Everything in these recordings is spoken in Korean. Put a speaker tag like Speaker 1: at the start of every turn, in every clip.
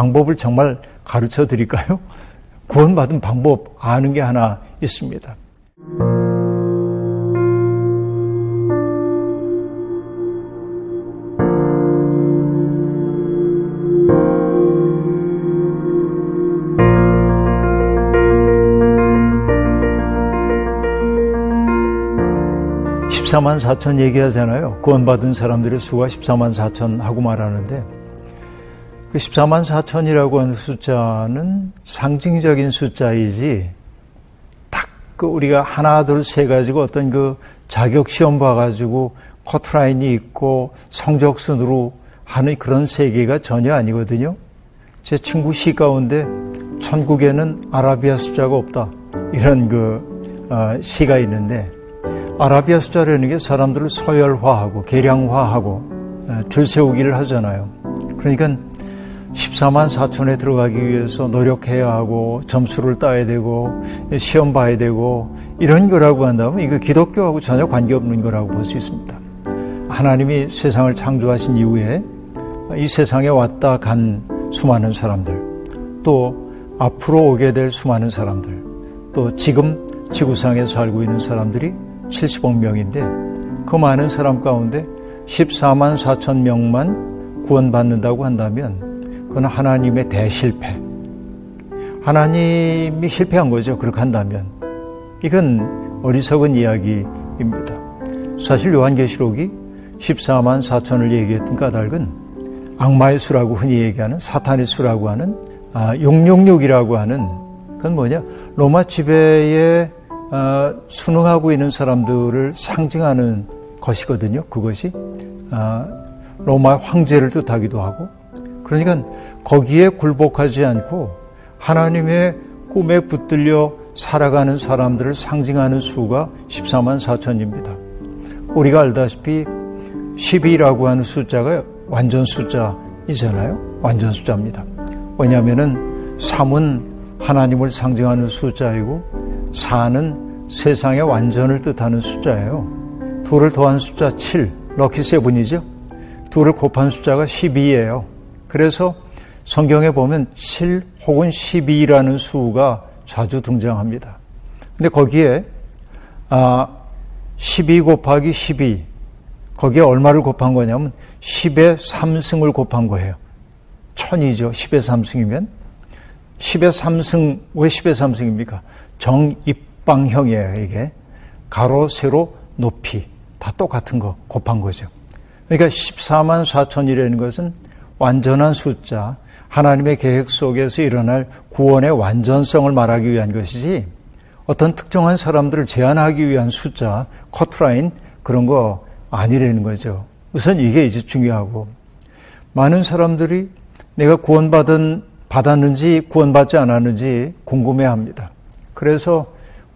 Speaker 1: 방법을 정말 가르쳐 드릴까요? 구원받은 방법 아는 게 하나 있습니다. 14만 4천 얘기하잖아요. 구원받은 사람들의 수가 14만 4천 하고 말하는데 그 14만 4천이라고 하는 숫자는 상징적인 숫자이지 딱 그 우리가 하나 둘 세 가지고 어떤 그 자격 시험 봐가지고 커트라인이 있고 성적 순으로 하는 그런 세계가 전혀 아니거든요. 제 친구 시 가운데 천국에는 아라비아 숫자가 없다 이런 그 어, 시가 있는데 아라비아 숫자라는 게 사람들을 서열화하고 계량화하고 줄 세우기를 하잖아요. 그러니까 14만 4천에 들어가기 위해서 노력해야 하고 점수를 따야 되고 시험 봐야 되고 이런 거라고 한다면 이거 기독교하고 전혀 관계없는 거라고 볼 수 있습니다. 하나님이 세상을 창조하신 이후에 이 세상에 왔다 간 수많은 사람들 또 앞으로 오게 될 수많은 사람들 또 지금 지구상에 살고 있는 사람들이 70억 명인데 그 많은 사람 가운데 14만 4천 명만 구원받는다고 한다면 그건 하나님의 대실패. 하나님이 실패한 거죠. 그렇게 한다면. 이건 어리석은 이야기입니다. 사실 요한계시록이 14만 4천을 얘기했던 까닭은 악마의 수라고 흔히 얘기하는 사탄의 수라고 하는 아, 666이라고 하는 그건 뭐냐? 로마 지배의 어, 순응하고 있는 사람들을 상징하는 것이거든요. 그것이 어, 로마 황제를 뜻하기도 하고 그러니까 거기에 굴복하지 않고 하나님의 꿈에 붙들려 살아가는 사람들을 상징하는 수가 14만 4천입니다. 우리가 알다시피 12라고 하는 숫자가 완전 숫자이잖아요. 완전 숫자입니다. 왜냐하면 3은 하나님을 상징하는 숫자이고 4는 세상의 완전을 뜻하는 숫자예요. 둘을 더한 숫자 7, 럭키 세븐이죠. 둘을 곱한 숫자가 12예요. 그래서 성경에 보면 7 혹은 12라는 수가 자주 등장합니다. 근데 거기에 아, 12 곱하기 12 거기에 얼마를 곱한 거냐면 10의 3승을 곱한 거예요. 천이죠. 10의 3승이면 10의 3승 왜 10의 3승입니까? 정입방형이에요, 이게. 가로, 세로, 높이. 다 똑같은 거, 곱한 거죠. 그러니까 14만 4천이라는 것은 완전한 숫자, 하나님의 계획 속에서 일어날 구원의 완전성을 말하기 위한 것이지, 어떤 특정한 사람들을 제한하기 위한 숫자, 커트라인, 그런 거 아니라는 거죠. 우선 이게 이제 중요하고, 많은 사람들이 내가 구원받은, 받았는지 구원받지 않았는지 궁금해 합니다. 그래서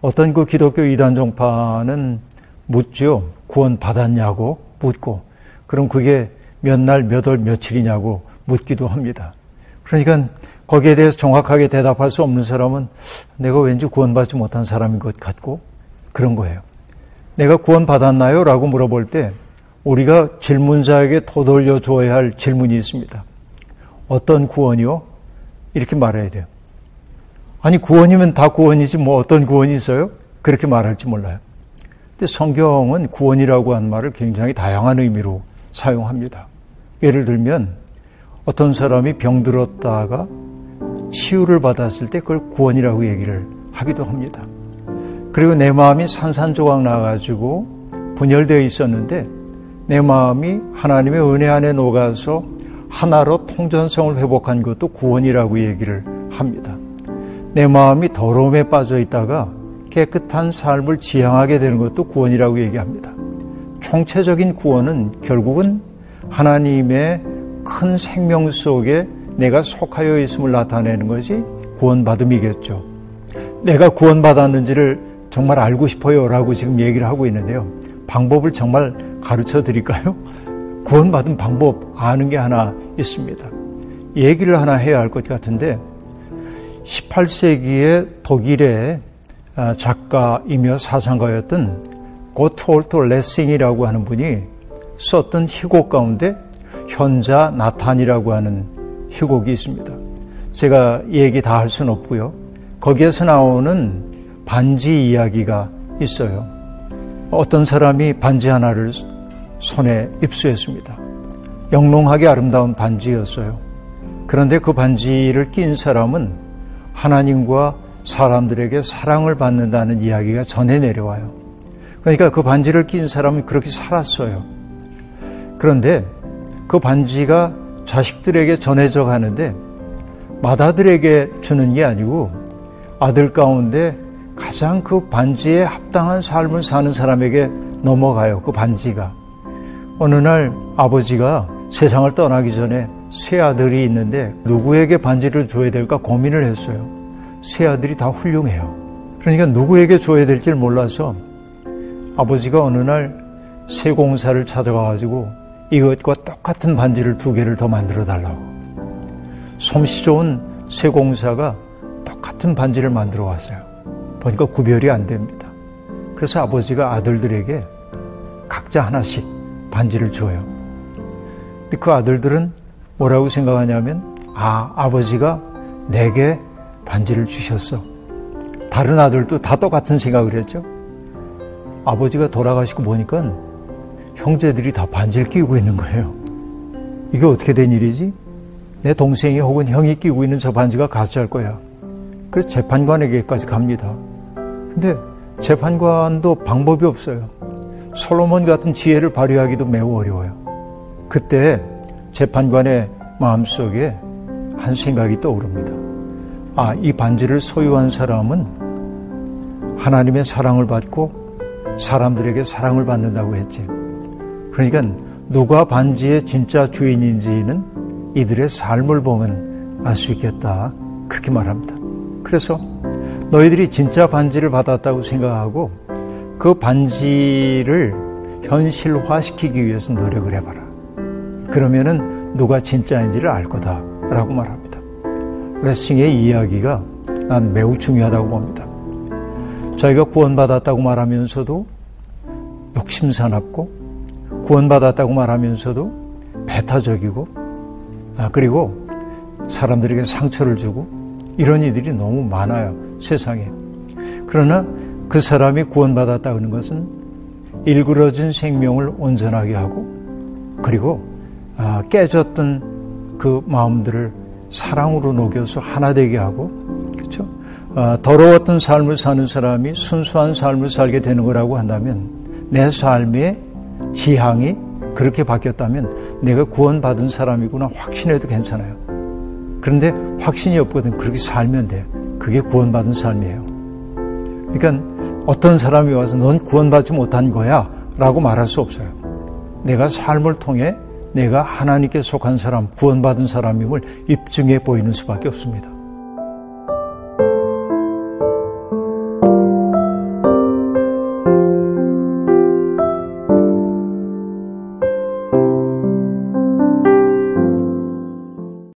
Speaker 1: 어떤 그 기독교 이단 종파는 묻죠. 구원 받았냐고 묻고, 그럼 그게 몇 날, 몇 월, 며칠이냐고 묻기도 합니다. 그러니까 거기에 대해서 정확하게 대답할 수 없는 사람은 내가 왠지 구원받지 못한 사람인 것 같고 그런 거예요. 내가 구원받았나요? 라고 물어볼 때 우리가 질문자에게 도돌려 줘야 할 질문이 있습니다. 어떤 구원이요? 이렇게 말해야 돼요. 아니, 구원이면 다 구원이지 뭐 어떤 구원이 있어요? 그렇게 말할지 몰라요. 근데 성경은 구원이라고 한 말을 굉장히 다양한 의미로 사용합니다. 예를 들면 어떤 사람이 병들었다가 치유를 받았을 때 그걸 구원이라고 얘기를 하기도 합니다. 그리고 내 마음이 산산조각 나가지고 분열되어 있었는데 내 마음이 하나님의 은혜 안에 녹아서 하나로 통전성을 회복한 것도 구원이라고 얘기를 합니다. 내 마음이 더러움에 빠져 있다가 깨끗한 삶을 지향하게 되는 것도 구원이라고 얘기합니다. 총체적인 구원은 결국은 하나님의 큰 생명 속에 내가 속하여 있음을 나타내는 것이 구원받음이겠죠. 내가 구원받았는지를 정말 알고 싶어요 라고 지금 얘기를 하고 있는데요. 방법을 정말 가르쳐 드릴까요? 구원받은 방법 아는 게 하나 있습니다. 얘기를 하나 해야 할 것 같은데 18세기의 독일의 아, 작가이며 사상가였던 고트홀트 레싱이라고 하는 분이 썼던 희곡 가운데 현자 나탄이라고 하는 희곡이 있습니다. 제가 얘기 다 할 수는 없고요. 거기에서 나오는 반지 이야기가 있어요. 어떤 사람이 반지 하나를 손에 입수했습니다. 영롱하게 아름다운 반지였어요. 그런데 그 반지를 낀 사람은 하나님과 사람들에게 사랑을 받는다는 이야기가 전해 내려와요. 그러니까 그 반지를 낀 사람은 그렇게 살았어요. 그런데 그 반지가 자식들에게 전해져 가는데 마다들에게 주는 게 아니고 아들 가운데 가장 그 반지에 합당한 삶을 사는 사람에게 넘어가요. 그 반지가. 어느 날 아버지가 세상을 떠나기 전에 세 아들이 있는데 누구에게 반지를 줘야 될까 고민을 했어요. 세 아들이 다 훌륭해요. 그러니까 누구에게 줘야 될지 몰라서 아버지가 어느 날 세 공사를 찾아가가지고 이것과 똑같은 반지를 두 개를 더 만들어 달라고. 솜씨 좋은 세공사가 똑같은 반지를 만들어 왔어요. 보니까 구별이 안 됩니다. 그래서 아버지가 아들들에게 각자 하나씩 반지를 줘요. 근데 그 아들들은 뭐라고 생각하냐면, 아, 아버지가 내게 반지를 주셨어. 다른 아들도 다 똑같은 생각을 했죠. 아버지가 돌아가시고 보니까 형제들이 다 반지를 끼고 있는 거예요. 이게 어떻게 된 일이지? 내 동생이 혹은 형이 끼고 있는 저 반지가 가짜일 거야. 그래서 재판관에게까지 갑니다. 근데 재판관도 방법이 없어요. 솔로몬 같은 지혜를 발휘하기도 매우 어려워요. 그때 재판관의 마음속에 한 생각이 떠오릅니다. 아, 이 반지를 소유한 사람은 하나님의 사랑을 받고 사람들에게 사랑을 받는다고 했지. 그러니까 누가 반지의 진짜 주인인지는 이들의 삶을 보면 알 수 있겠다. 그렇게 말합니다. 그래서 너희들이 진짜 반지를 받았다고 생각하고 그 반지를 현실화시키기 위해서 노력을 해봐라. 그러면은 누가 진짜인지를 알 거다라고 말합니다. 레싱의 이야기가 난 매우 중요하다고 봅니다. 저희가 구원받았다고 말하면서도 욕심 사납고 구원받았다고 말하면서도 배타적이고 아, 그리고 사람들에게 상처를 주고 이런 이들이 너무 많아요 세상에 그러나 그 사람이 구원받았다는 것은 일그러진 생명을 온전하게 하고 그리고 아, 깨졌던 그 마음들을 사랑으로 녹여서 하나 되게 하고 그렇죠? 아, 더러웠던 삶을 사는 사람이 순수한 삶을 살게 되는 거라고 한다면 내 삶의 지향이 그렇게 바뀌었다면 내가 구원받은 사람이구나 확신해도 괜찮아요. 그런데 확신이 없거든 그렇게 살면 돼. 그게 구원받은 삶이에요. 그러니까 어떤 사람이 와서 넌 구원받지 못한 거야 라고 말할 수 없어요. 내가 삶을 통해 내가 하나님께 속한 사람, 구원받은 사람임을 입증해 보이는 수밖에 없습니다.